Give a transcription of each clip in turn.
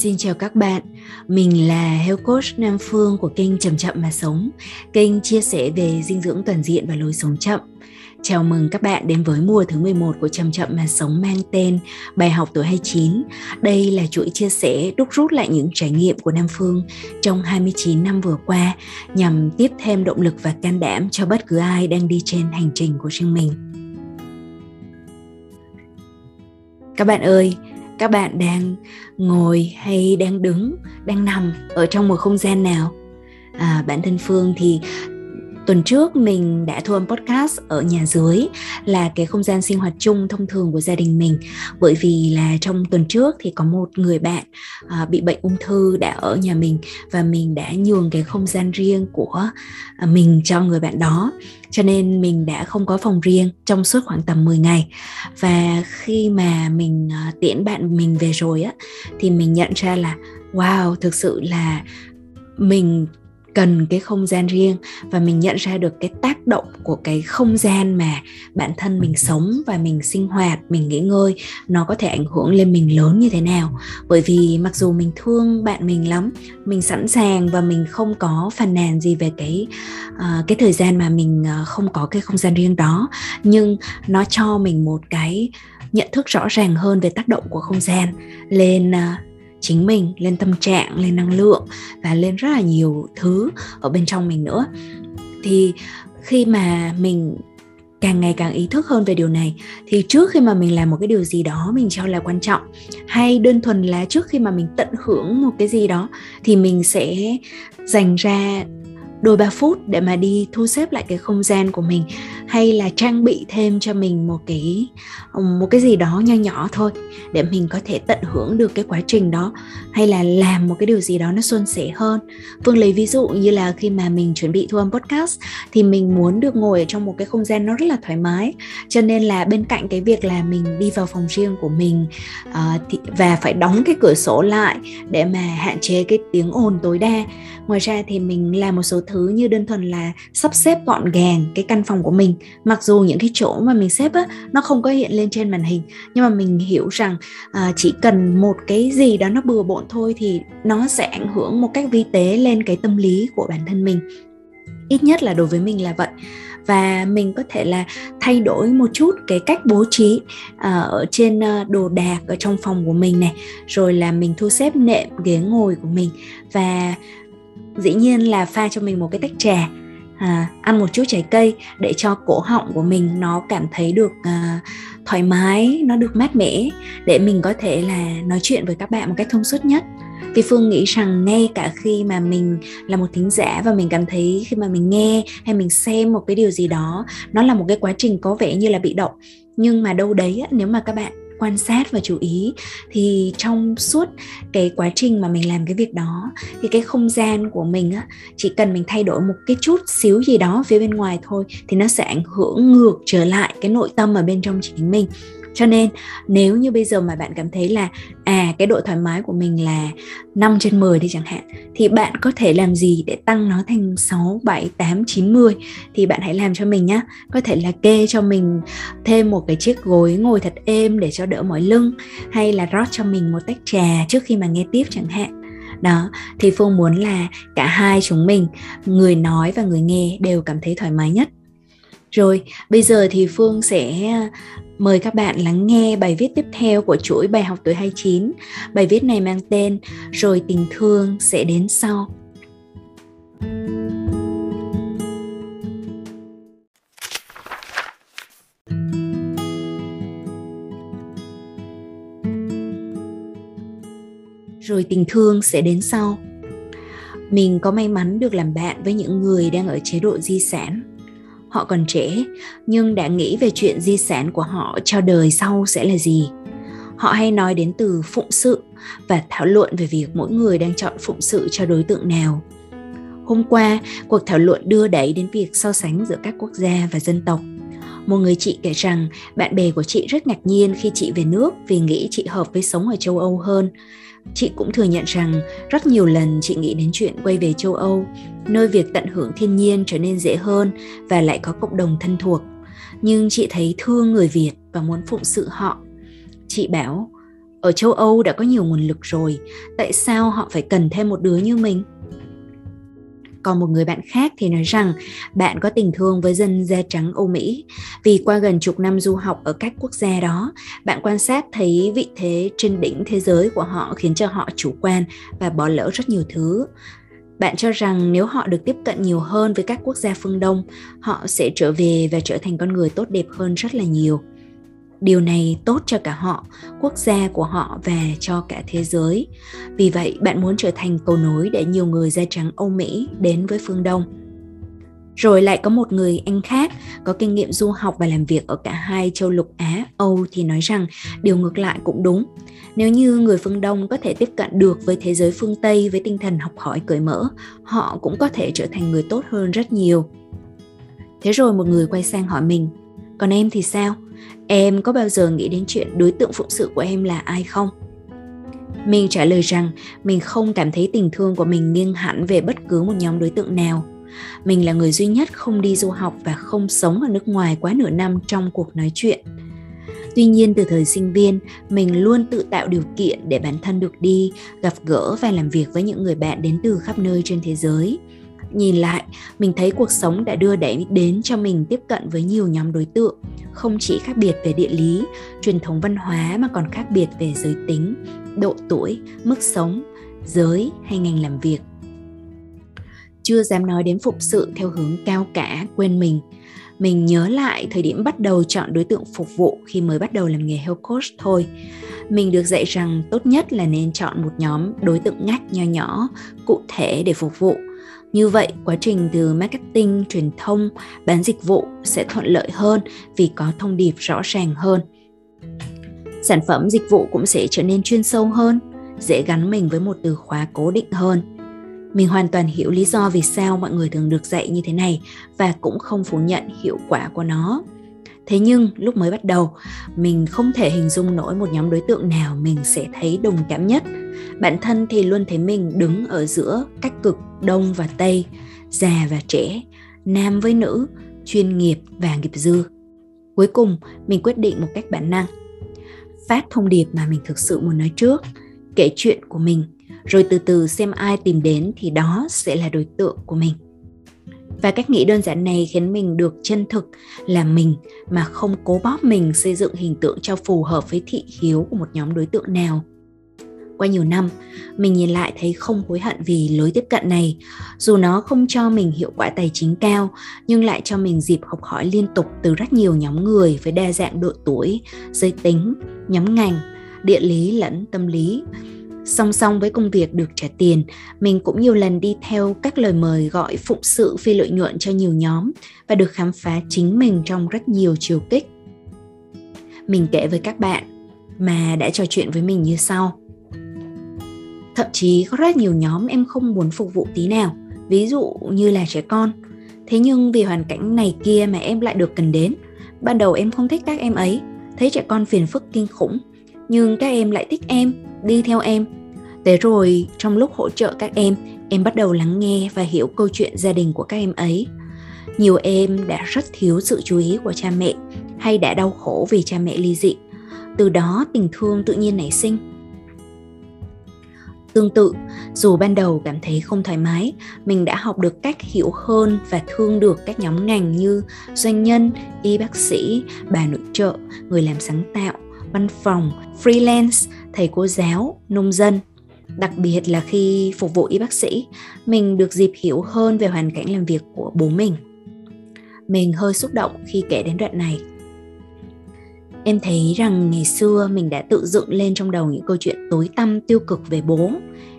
Xin chào các bạn, mình là Health Coach Nam Phương của kênh Chậm Chậm Mà Sống, kênh chia sẻ về dinh dưỡng toàn diện và lối sống chậm. Chào mừng các bạn đến với mùa thứ 11 của Chậm Chậm Mà Sống mang tên Bài học tuổi 29. Đây là chuỗi chia sẻ đúc rút lại những trải nghiệm của Nam Phương trong 29 năm vừa qua nhằm tiếp thêm động lực và can đảm cho bất cứ ai đang đi trên hành trình của riêng mình. Các bạn ơi, các bạn đang ngồi hay đang đứng đang nằm ở trong một không gian nào. À, bản thân phương thì tuần trước mình đã thu âm podcast ở nhà dưới là cái không gian sinh hoạt chung thông thường của gia đình mình. Bởi vì là trong tuần trước thì có một người bạn à, bị bệnh ung thư đã ở nhà mình và mình đã nhường cái không gian riêng của à, mình cho người bạn đó. Cho nên mình đã không có phòng riêng trong suốt khoảng tầm 10 ngày. Và khi mà mình à, tiễn bạn mình về rồi á thì mình nhận ra là wow thực sự là mình cần cái không gian riêng và mình nhận ra được cái tác động của cái không gian mà bản thân mình sống và mình sinh hoạt mình nghỉ ngơi nó có thể ảnh hưởng lên mình lớn như thế nào. Bởi vì mặc dù mình thương bạn mình lắm mình sẵn sàng và mình không có phàn nàn gì về cái uh, cái thời gian mà mình uh, không có cái không gian riêng đó nhưng nó cho mình một cái nhận thức rõ ràng hơn về tác động của không gian lên uh, chính mình, lên tâm trạng, lên năng lượng và lên rất là nhiều thứ ở bên trong mình nữa. Thì khi mà mình càng ngày càng ý thức hơn về điều này, thì trước khi mà mình làm một cái điều gì đó mình cho là quan trọng, hay đơn thuần là trước khi mà mình tận hưởng một cái gì đó, thì mình sẽ dành ra đôi ba phút để mà đi thu xếp lại cái không gian của mình hay là trang bị thêm cho mình một cái một cái gì đó nho nhỏ thôi để mình có thể tận hưởng được cái quá trình đó hay là làm một cái điều gì đó nó suôn sẻ hơn. Phương lấy ví dụ như là khi mà mình chuẩn bị thu âm podcast thì mình muốn được ngồi ở trong một cái không gian nó rất là thoải mái. Cho nên là bên cạnh cái việc là mình đi vào phòng riêng của mình uh, thì, và phải đóng cái cửa sổ lại để mà hạn chế cái tiếng ồn tối đa ngoài ra thì mình làm một số thứ như đơn thuần là sắp xếp gọn gàng cái căn phòng của mình mặc dù những cái chỗ mà mình xếp á nó không có hiện lên trên màn hình nhưng mà mình hiểu rằng à, chỉ cần một cái gì đó nó bừa bộn thôi thì nó sẽ ảnh hưởng một cách vi tế lên cái tâm lý của bản thân mình. Ít nhất là đối với mình là vậy. Và mình có thể là thay đổi một chút cái cách bố trí uh, ở trên uh, đồ đạc ở trong phòng của mình này rồi là mình thu xếp nệm ghế ngồi của mình. Và dĩ nhiên là pha cho mình một cái tách trà à, ăn một chút trái cây để cho cổ họng của mình nó cảm thấy được à, thoải mái nó được mát mẻ để mình có thể là nói chuyện với các bạn một cách thông suốt nhất. Vì phương nghĩ rằng ngay cả khi mà mình là một thính giả và mình cảm thấy khi mà mình nghe hay mình xem một cái điều gì đó nó là một cái quá trình có vẻ như là bị động. Nhưng mà đâu đấy nếu mà các bạn quan sát và chú ý, thì trong suốt cái quá trình mà mình làm cái việc đó, thì cái không gian của mình á, chỉ cần mình thay đổi một cái chút xíu gì đó phía bên ngoài thôi, thì nó sẽ ảnh hưởng ngược trở lại cái nội tâm ở bên trong chính mình cho nên nếu như bây giờ mà bạn cảm thấy là à cái độ thoải mái của mình là 5 trên 10 đi chẳng hạn thì bạn có thể làm gì để tăng nó thành 6, 7, 8, 9, 10 thì bạn hãy làm cho mình nhá. Có thể là kê cho mình thêm một cái chiếc gối ngồi thật êm để cho đỡ mỏi lưng hay là rót cho mình một tách trà trước khi mà nghe tiếp chẳng hạn. Đó thì phương muốn là cả hai chúng mình người nói và người nghe đều cảm thấy thoải mái nhất. Rồi, bây giờ thì Phương sẽ mời các bạn lắng nghe bài viết tiếp theo của chuỗi bài học tuổi 29. Bài viết này mang tên Rồi tình thương sẽ đến sau. Rồi tình thương sẽ đến sau. Mình có may mắn được làm bạn với những người đang ở chế độ di sản họ còn trẻ, nhưng đã nghĩ về chuyện di sản của họ cho đời sau sẽ là gì. Họ hay nói đến từ phụng sự và thảo luận về việc mỗi người đang chọn phụng sự cho đối tượng nào. Hôm qua, cuộc thảo luận đưa đẩy đến việc so sánh giữa các quốc gia và dân tộc. Một người chị kể rằng bạn bè của chị rất ngạc nhiên khi chị về nước vì nghĩ chị hợp với sống ở châu âu hơn chị cũng thừa nhận rằng rất nhiều lần chị nghĩ đến chuyện quay về châu âu, nơi việc tận hưởng thiên nhiên trở nên dễ hơn và lại có cộng đồng thân thuộc. Nhưng chị thấy thương người việt và muốn phụng sự họ. Chị bảo, ở châu âu đã có nhiều nguồn lực rồi, tại sao họ phải cần thêm một đứa như mình? Còn một người bạn khác thì nói rằng bạn có tình thương với dân da trắng Âu Mỹ vì qua gần chục năm du học ở các quốc gia đó, bạn quan sát thấy vị thế trên đỉnh thế giới của họ khiến cho họ chủ quan và bỏ lỡ rất nhiều thứ. Bạn cho rằng nếu họ được tiếp cận nhiều hơn với các quốc gia phương Đông, họ sẽ trở về và trở thành con người tốt đẹp hơn rất là nhiều điều này tốt cho cả họ quốc gia của họ và cho cả thế giới vì vậy bạn muốn trở thành cầu nối để nhiều người da trắng âu mỹ đến với phương đông rồi lại có một người anh khác có kinh nghiệm du học và làm việc ở cả hai châu lục Á, Âu thì nói rằng điều ngược lại cũng đúng. Nếu như người phương Đông có thể tiếp cận được với thế giới phương Tây với tinh thần học hỏi cởi mở, họ cũng có thể trở thành người tốt hơn rất nhiều. Thế rồi một người quay sang hỏi mình, còn em thì sao? Em có bao giờ nghĩ đến chuyện đối tượng phụng sự của em là ai không? Mình trả lời rằng mình không cảm thấy tình thương của mình nghiêng hẳn về bất cứ một nhóm đối tượng nào. Mình là người duy nhất không đi du học và không sống ở nước ngoài quá nửa năm trong cuộc nói chuyện. Tuy nhiên từ thời sinh viên, mình luôn tự tạo điều kiện để bản thân được đi, gặp gỡ và làm việc với những người bạn đến từ khắp nơi trên thế giới nhìn lại, mình thấy cuộc sống đã đưa đẩy đến cho mình tiếp cận với nhiều nhóm đối tượng, không chỉ khác biệt về địa lý, truyền thống văn hóa mà còn khác biệt về giới tính, độ tuổi, mức sống, giới hay ngành làm việc. Chưa dám nói đến phục sự theo hướng cao cả, quên mình. Mình nhớ lại thời điểm bắt đầu chọn đối tượng phục vụ khi mới bắt đầu làm nghề health coach thôi. Mình được dạy rằng tốt nhất là nên chọn một nhóm đối tượng ngách nho nhỏ, cụ thể để phục vụ như vậy, quá trình từ marketing, truyền thông, bán dịch vụ sẽ thuận lợi hơn vì có thông điệp rõ ràng hơn. Sản phẩm dịch vụ cũng sẽ trở nên chuyên sâu hơn, dễ gắn mình với một từ khóa cố định hơn. Mình hoàn toàn hiểu lý do vì sao mọi người thường được dạy như thế này và cũng không phủ nhận hiệu quả của nó. Thế nhưng lúc mới bắt đầu, mình không thể hình dung nổi một nhóm đối tượng nào mình sẽ thấy đồng cảm nhất. Bản thân thì luôn thấy mình đứng ở giữa cách cực đông và tây, già và trẻ, nam với nữ, chuyên nghiệp và nghiệp dư. Cuối cùng, mình quyết định một cách bản năng. Phát thông điệp mà mình thực sự muốn nói trước, kể chuyện của mình, rồi từ từ xem ai tìm đến thì đó sẽ là đối tượng của mình và cách nghĩ đơn giản này khiến mình được chân thực là mình mà không cố bóp mình xây dựng hình tượng cho phù hợp với thị hiếu của một nhóm đối tượng nào. Qua nhiều năm, mình nhìn lại thấy không hối hận vì lối tiếp cận này. Dù nó không cho mình hiệu quả tài chính cao, nhưng lại cho mình dịp học hỏi liên tục từ rất nhiều nhóm người với đa dạng độ tuổi, giới tính, nhóm ngành, địa lý lẫn tâm lý. Song song với công việc được trả tiền, mình cũng nhiều lần đi theo các lời mời gọi phụng sự phi lợi nhuận cho nhiều nhóm và được khám phá chính mình trong rất nhiều chiều kích. Mình kể với các bạn mà đã trò chuyện với mình như sau. Thậm chí có rất nhiều nhóm em không muốn phục vụ tí nào, ví dụ như là trẻ con. Thế nhưng vì hoàn cảnh này kia mà em lại được cần đến. Ban đầu em không thích các em ấy, thấy trẻ con phiền phức kinh khủng, nhưng các em lại thích em đi theo em Thế rồi trong lúc hỗ trợ các em, em bắt đầu lắng nghe và hiểu câu chuyện gia đình của các em ấy. Nhiều em đã rất thiếu sự chú ý của cha mẹ hay đã đau khổ vì cha mẹ ly dị. Từ đó tình thương tự nhiên nảy sinh. Tương tự, dù ban đầu cảm thấy không thoải mái, mình đã học được cách hiểu hơn và thương được các nhóm ngành như doanh nhân, y bác sĩ, bà nội trợ, người làm sáng tạo, văn phòng, freelance, thầy cô giáo, nông dân. Đặc biệt là khi phục vụ y bác sĩ, mình được dịp hiểu hơn về hoàn cảnh làm việc của bố mình. Mình hơi xúc động khi kể đến đoạn này. Em thấy rằng ngày xưa mình đã tự dựng lên trong đầu những câu chuyện tối tăm tiêu cực về bố.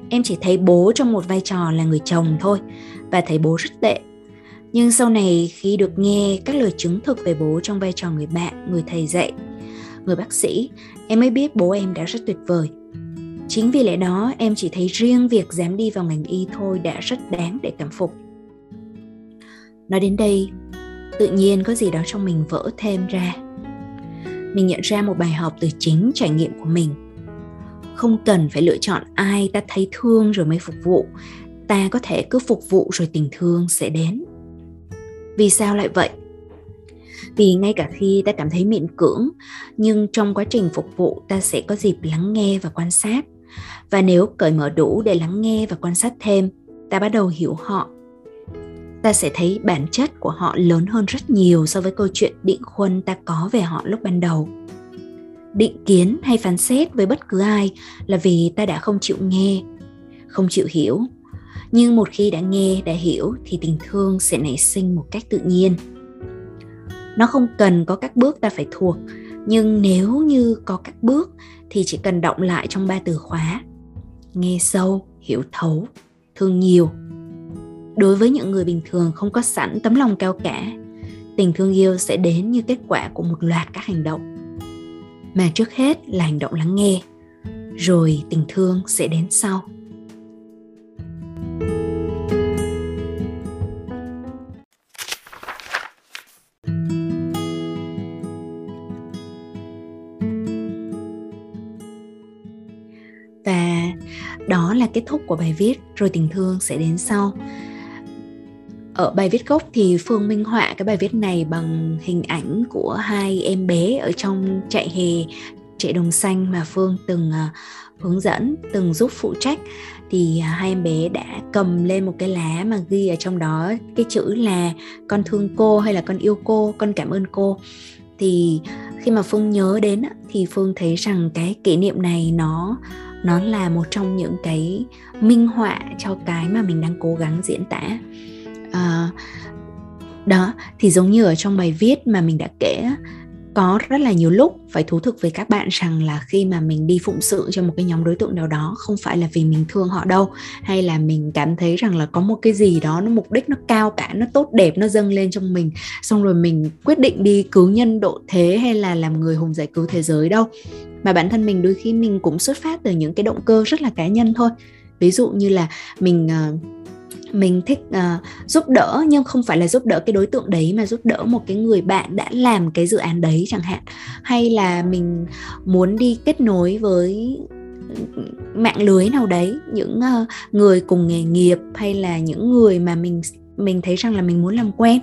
Em chỉ thấy bố trong một vai trò là người chồng thôi và thấy bố rất tệ. Nhưng sau này khi được nghe các lời chứng thực về bố trong vai trò người bạn, người thầy dạy, người bác sĩ, em mới biết bố em đã rất tuyệt vời. Chính vì lẽ đó em chỉ thấy riêng việc dám đi vào ngành y thôi đã rất đáng để cảm phục. Nói đến đây, tự nhiên có gì đó trong mình vỡ thêm ra. Mình nhận ra một bài học từ chính trải nghiệm của mình. Không cần phải lựa chọn ai ta thấy thương rồi mới phục vụ, ta có thể cứ phục vụ rồi tình thương sẽ đến. Vì sao lại vậy? Vì ngay cả khi ta cảm thấy miễn cưỡng, nhưng trong quá trình phục vụ ta sẽ có dịp lắng nghe và quan sát. Và nếu cởi mở đủ để lắng nghe và quan sát thêm, ta bắt đầu hiểu họ. Ta sẽ thấy bản chất của họ lớn hơn rất nhiều so với câu chuyện định khuân ta có về họ lúc ban đầu. Định kiến hay phán xét với bất cứ ai là vì ta đã không chịu nghe, không chịu hiểu. Nhưng một khi đã nghe, đã hiểu thì tình thương sẽ nảy sinh một cách tự nhiên nó không cần có các bước ta phải thuộc. Nhưng nếu như có các bước, thì chỉ cần động lại trong ba từ khóa. Nghe sâu, hiểu thấu, thương nhiều. Đối với những người bình thường không có sẵn tấm lòng cao cả, tình thương yêu sẽ đến như kết quả của một loạt các hành động. Mà trước hết là hành động lắng nghe, rồi tình thương sẽ đến sau. Kết thúc của bài viết rồi tình thương sẽ đến sau. Ở bài viết gốc thì phương minh họa cái bài viết này bằng hình ảnh của hai em bé ở trong trại hè trại đồng xanh mà phương từng uh, hướng dẫn từng giúp phụ trách. Thì uh, hai em bé đã cầm lên một cái lá mà ghi ở trong đó cái chữ là con thương cô hay là con yêu cô con cảm ơn cô thì khi mà phương nhớ đến thì phương thấy rằng cái kỷ niệm này nó nó là một trong những cái minh họa cho cái mà mình đang cố gắng diễn tả. À, đó thì giống như ở trong bài viết mà mình đã kể có rất là nhiều lúc phải thú thực với các bạn rằng là khi mà mình đi phụng sự cho một cái nhóm đối tượng nào đó không phải là vì mình thương họ đâu hay là mình cảm thấy rằng là có một cái gì đó nó mục đích nó cao cả nó tốt đẹp nó dâng lên trong mình xong rồi mình quyết định đi cứu nhân độ thế hay là làm người hùng giải cứu thế giới đâu. Mà bản thân mình đôi khi mình cũng xuất phát từ những cái động cơ rất là cá nhân thôi. Ví dụ như là mình uh, mình thích uh, giúp đỡ nhưng không phải là giúp đỡ cái đối tượng đấy mà giúp đỡ một cái người bạn đã làm cái dự án đấy chẳng hạn. Hay là mình muốn đi kết nối với mạng lưới nào đấy những uh, người cùng nghề nghiệp hay là những người mà mình mình thấy rằng là mình muốn làm quen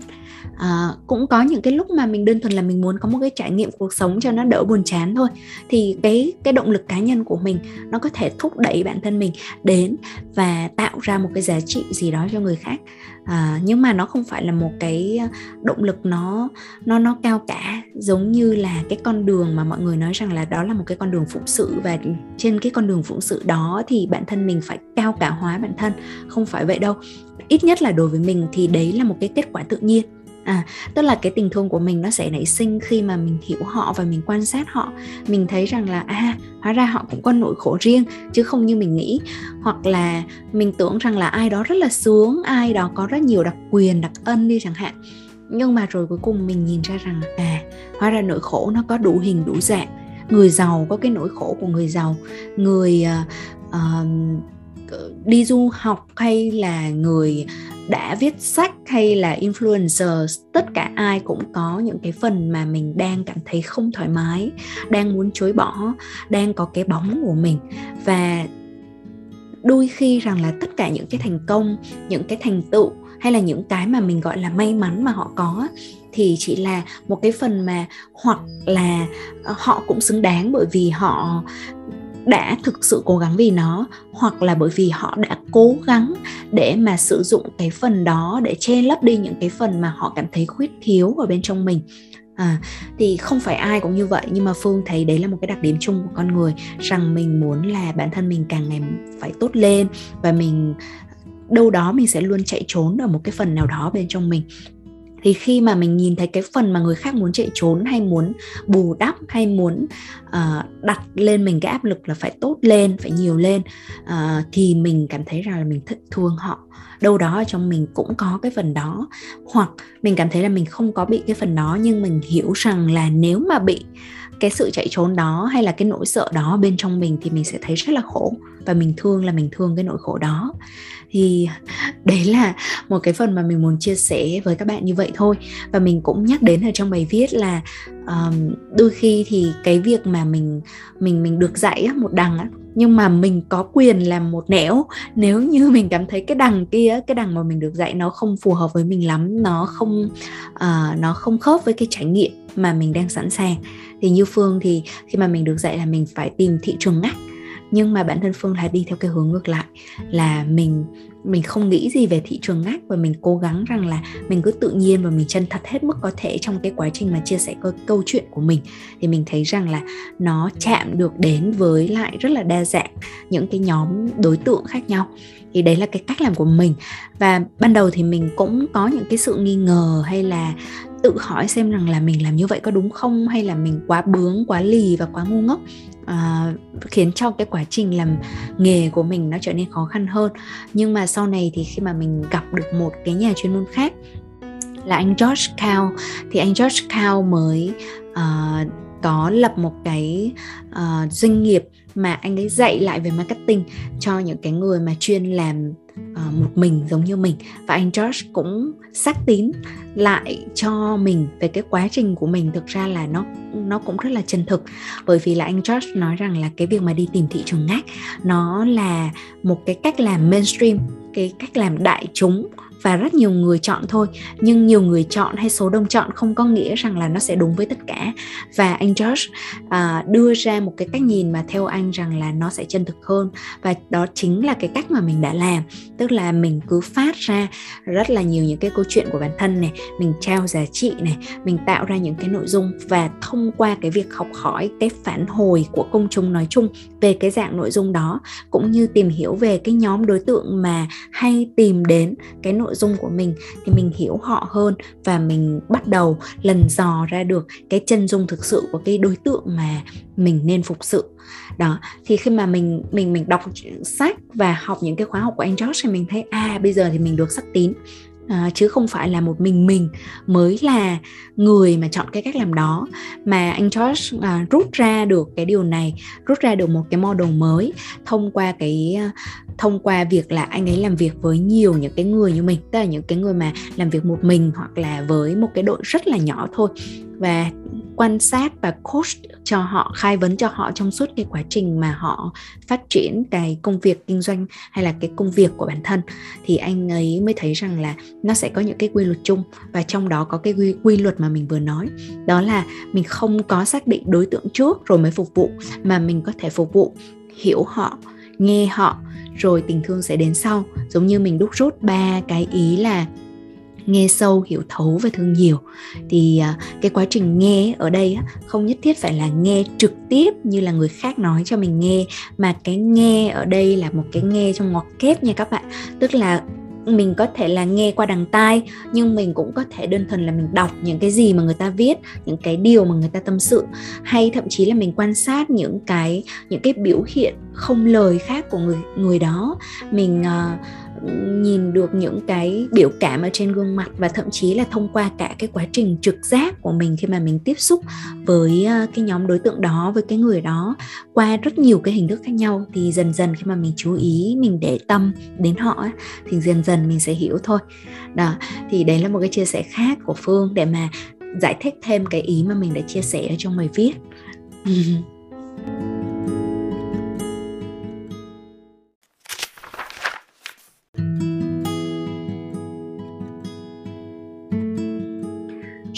à, cũng có những cái lúc mà mình đơn thuần là mình muốn có một cái trải nghiệm cuộc sống cho nó đỡ buồn chán thôi. Thì cái cái động lực cá nhân của mình nó có thể thúc đẩy bản thân mình đến và tạo ra một cái giá trị gì đó cho người khác. À, nhưng mà nó không phải là một cái ờ, động lực nó nó nó cao cả. Giống như là cái con đường mà mọi người nói rằng là đó là một cái con đường phụng sự và trên cái con đường phụng sự đó thì bản thân mình phải cao cả hóa bản thân. Không phải vậy đâu. Ít nhất là đối với mình thì đấy là một cái kết quả tự nhiên à tức là cái tình thương của mình nó sẽ nảy sinh khi mà mình hiểu họ và mình quan sát họ. Mình thấy rằng là à hóa ra họ cũng có nỗi khổ riêng chứ không như mình nghĩ. Hoặc là mình tưởng rằng là ai đó rất là sướng ai đó có rất nhiều đặc quyền đặc ân đi chẳng hạn. Nhưng mà rồi cuối cùng mình nhìn ra rằng à hóa ra nỗi khổ nó có đủ hình đủ dạng. Người giàu có cái nỗi khổ của người giàu. Người uh, uh, đi du học hay là người đã viết sách hay là influencer tất cả ai cũng có những cái phần mà mình đang cảm thấy không thoải mái, đang muốn chối bỏ, đang có cái bóng của mình. Và đôi khi rằng là tất cả những cái thành công, những cái thành tựu hay là những cái mà mình gọi là may mắn mà họ có thì chỉ là một cái phần mà hoặc là ờ, họ cũng xứng đáng bởi vì họ đã thực sự cố gắng vì nó hoặc là bởi vì họ đã cố gắng để mà sử dụng cái phần đó để che lấp đi những cái phần mà họ cảm thấy khuyết thiếu ở bên trong mình. À, thì không phải ai cũng như vậy nhưng mà phương thấy đấy là một cái đặc điểm chung của con người rằng mình muốn là bản thân mình càng ngày phải tốt lên và mình đâu đó mình sẽ luôn chạy trốn ở một cái phần nào đó bên trong mình thì khi mà mình nhìn thấy cái phần mà người khác muốn chạy trốn hay muốn bù đắp hay muốn uh, đặt lên mình cái áp lực là phải tốt lên phải nhiều lên uh, thì mình cảm thấy rằng là mình thích thương họ. Đâu đó ở trong mình cũng có cái phần đó. Hoặc mình cảm thấy là mình không có bị cái phần đó nhưng mình hiểu rằng là nếu mà bị cái sự chạy trốn đó hay là cái nỗi sợ đó bên trong mình thì mình sẽ thấy rất là khổ và mình thương là mình thương cái nỗi khổ đó. Thì đấy là một cái phần mà mình muốn chia sẻ với các bạn như vậy thôi. Và mình cũng nhắc đến ở trong bài viết là um, đôi khi thì cái việc mà mình mình mình được dạy một đằng á nhưng mà mình có quyền làm một nẻo. Nếu như mình cảm thấy cái đằng kia cái đằng mà mình được dạy nó không phù hợp với mình lắm nó không uh, nó không khớp với cái trải nghiệm mà mình đang sẵn sàng thì như phương thì khi mà mình được dạy là mình phải tìm thị trường ngách nhưng mà bản thân phương là đi theo cái hướng ngược lại là mình mình không nghĩ gì về thị trường ngách và mình cố gắng rằng là mình cứ tự nhiên và mình chân thật hết mức có thể trong cái quá trình mà chia sẻ câu, câu chuyện của mình. Thì mình thấy rằng là nó chạm được đến với lại rất là đa dạng những cái nhóm đối tượng khác nhau. Thì đấy là cái cách làm của mình. Và ban đầu thì mình cũng có những cái sự nghi ngờ hay là tự hỏi xem rằng là mình làm như vậy có đúng không? Hay là mình quá bướng quá lì và quá ngu ngốc à, khiến cho cái quá trình làm nghề của mình nó trở nên khó khăn hơn. Nhưng mà sau này thì khi mà mình gặp được một cái nhà chuyên môn khác là anh George Cao thì anh George Cao mới uh, có lập một cái uh, doanh nghiệp mà anh ấy dạy lại về marketing cho những cái người mà chuyên làm uh, một mình giống như mình. Và anh George cũng xác tín lại cho mình về cái quá trình của mình. Thực ra là nó nó cũng rất là chân thực. Bởi vì là anh George nói rằng là cái việc mà đi tìm thị trường ngách nó là một cái cách làm mainstream cái cách làm đại chúng và rất nhiều người chọn thôi. Nhưng nhiều người chọn hay số đông chọn không có nghĩa rằng là nó sẽ đúng với tất cả. Và anh George à, đưa ra một cái cách nhìn mà theo anh rằng là nó sẽ chân thực hơn. Và đó chính là cái cách mà mình đã làm. Tức là mình cứ phát ra rất là nhiều những cái câu chuyện của bản thân này mình trao giá trị này mình tạo ra những cái nội dung. Và thông qua cái việc học hỏi cái phản hồi của công chúng nói chung về cái dạng nội dung đó cũng như tìm hiểu về cái nhóm đối tượng mà hay tìm đến cái nội nội dung của mình thì mình hiểu họ hơn và mình bắt đầu lần dò ra được cái chân dung thực sự của cái đối tượng mà mình nên phục sự. Đó, thì khi mà mình mình mình đọc sách và học những cái khóa học của anh George thì mình thấy à bây giờ thì mình được sắc tín à, chứ không phải là một mình mình mới là người mà chọn cái cách làm đó. Mà anh Josh à, rút ra được cái điều này rút ra được một cái model mới thông qua cái à, thông qua việc là anh ấy làm việc với nhiều những cái người như mình tức là những cái người mà làm việc một mình hoặc là với một cái đội rất là nhỏ thôi. Và quan sát và coach cho họ khai vấn cho họ trong suốt cái quá trình mà họ phát triển cái công việc kinh doanh hay là cái công việc của bản thân thì anh ấy mới thấy rằng là nó sẽ có những cái quy luật chung và trong đó có cái quy, quy luật mà mình vừa nói. Đó là mình không có xác định đối tượng trước rồi mới phục vụ mà mình có thể phục vụ hiểu họ nghe họ rồi tình thương sẽ đến sau. Giống như mình đúc rút ba cái ý là nghe sâu, hiểu thấu và thương nhiều. Thì à, cái quá trình nghe ở đây không nhất thiết phải là nghe trực tiếp như là người khác nói cho mình nghe, mà cái nghe ở đây là một cái nghe trong ngoặc kép nha các bạn. Tức là mình có thể là nghe qua đằng tai, nhưng mình cũng có thể đơn thuần là mình đọc những cái gì mà người ta viết, những cái điều mà người ta tâm sự. Hay thậm chí là mình quan sát những cái những cái biểu hiện không lời khác của người người đó. Mình uh, nhìn được những cái biểu cảm ở trên gương mặt và thậm chí là thông qua cả cái quá trình trực giác của mình khi mà mình tiếp xúc với ờ, cái nhóm đối tượng đó với cái người đó qua rất nhiều cái hình thức khác nhau thì dần dần khi mà mình chú ý mình để tâm đến họ thì dần dần mình sẽ hiểu thôi. Đó thì đấy là một cái chia sẻ khác của phương để mà giải thích thêm cái ý mà mình đã chia sẻ ở trong bài viết.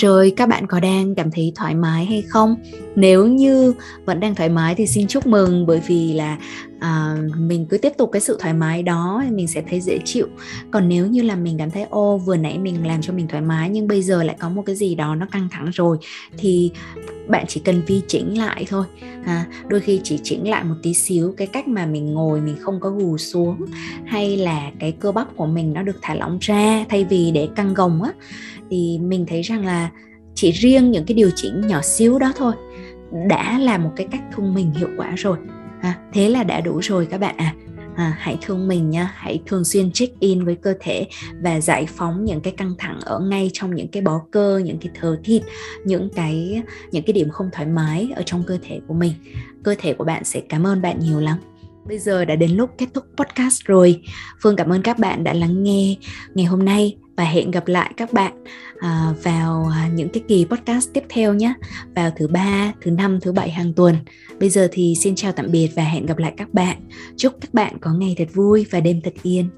rồi các bạn có đang cảm thấy thoải mái hay không? Nếu như vẫn đang thoải mái thì xin chúc mừng bởi vì là à, mình cứ tiếp tục cái sự thoải mái đó thì mình sẽ thấy dễ chịu. Còn nếu như là mình cảm thấy ô vừa nãy mình làm cho mình thoải mái nhưng bây giờ lại có một cái gì đó nó căng thẳng rồi thì bạn chỉ cần vi chỉnh lại thôi. À, đôi khi chỉ chỉnh lại một tí xíu cái cách mà mình ngồi mình không có gù xuống hay là cái cơ bắp của mình nó được thả lỏng ra thay vì để căng gồng á thì mình thấy rằng là chỉ riêng những cái điều chỉnh nhỏ xíu đó thôi đã là một cái cách thương mình hiệu quả rồi. À, thế là đã đủ rồi các bạn à À, hãy thương mình nhá hãy thường xuyên check in với cơ thể và giải phóng những cái căng thẳng ở ngay trong những cái bó cơ những cái thờ thịt những cái những cái điểm không thoải mái ở trong cơ thể của mình. Cơ thể của bạn sẽ cảm ơn bạn nhiều lắm. Bây giờ đã đến lúc kết thúc podcast rồi. Phương cảm ơn các bạn đã lắng nghe ngày hôm nay và hẹn gặp lại các bạn à, vào à, những cái kỳ podcast tiếp theo nhé. Vào thứ ba, thứ năm, thứ bảy hàng tuần. Bây giờ thì xin chào tạm biệt và hẹn gặp lại các bạn. Chúc các bạn có ngày thật vui và đêm thật yên.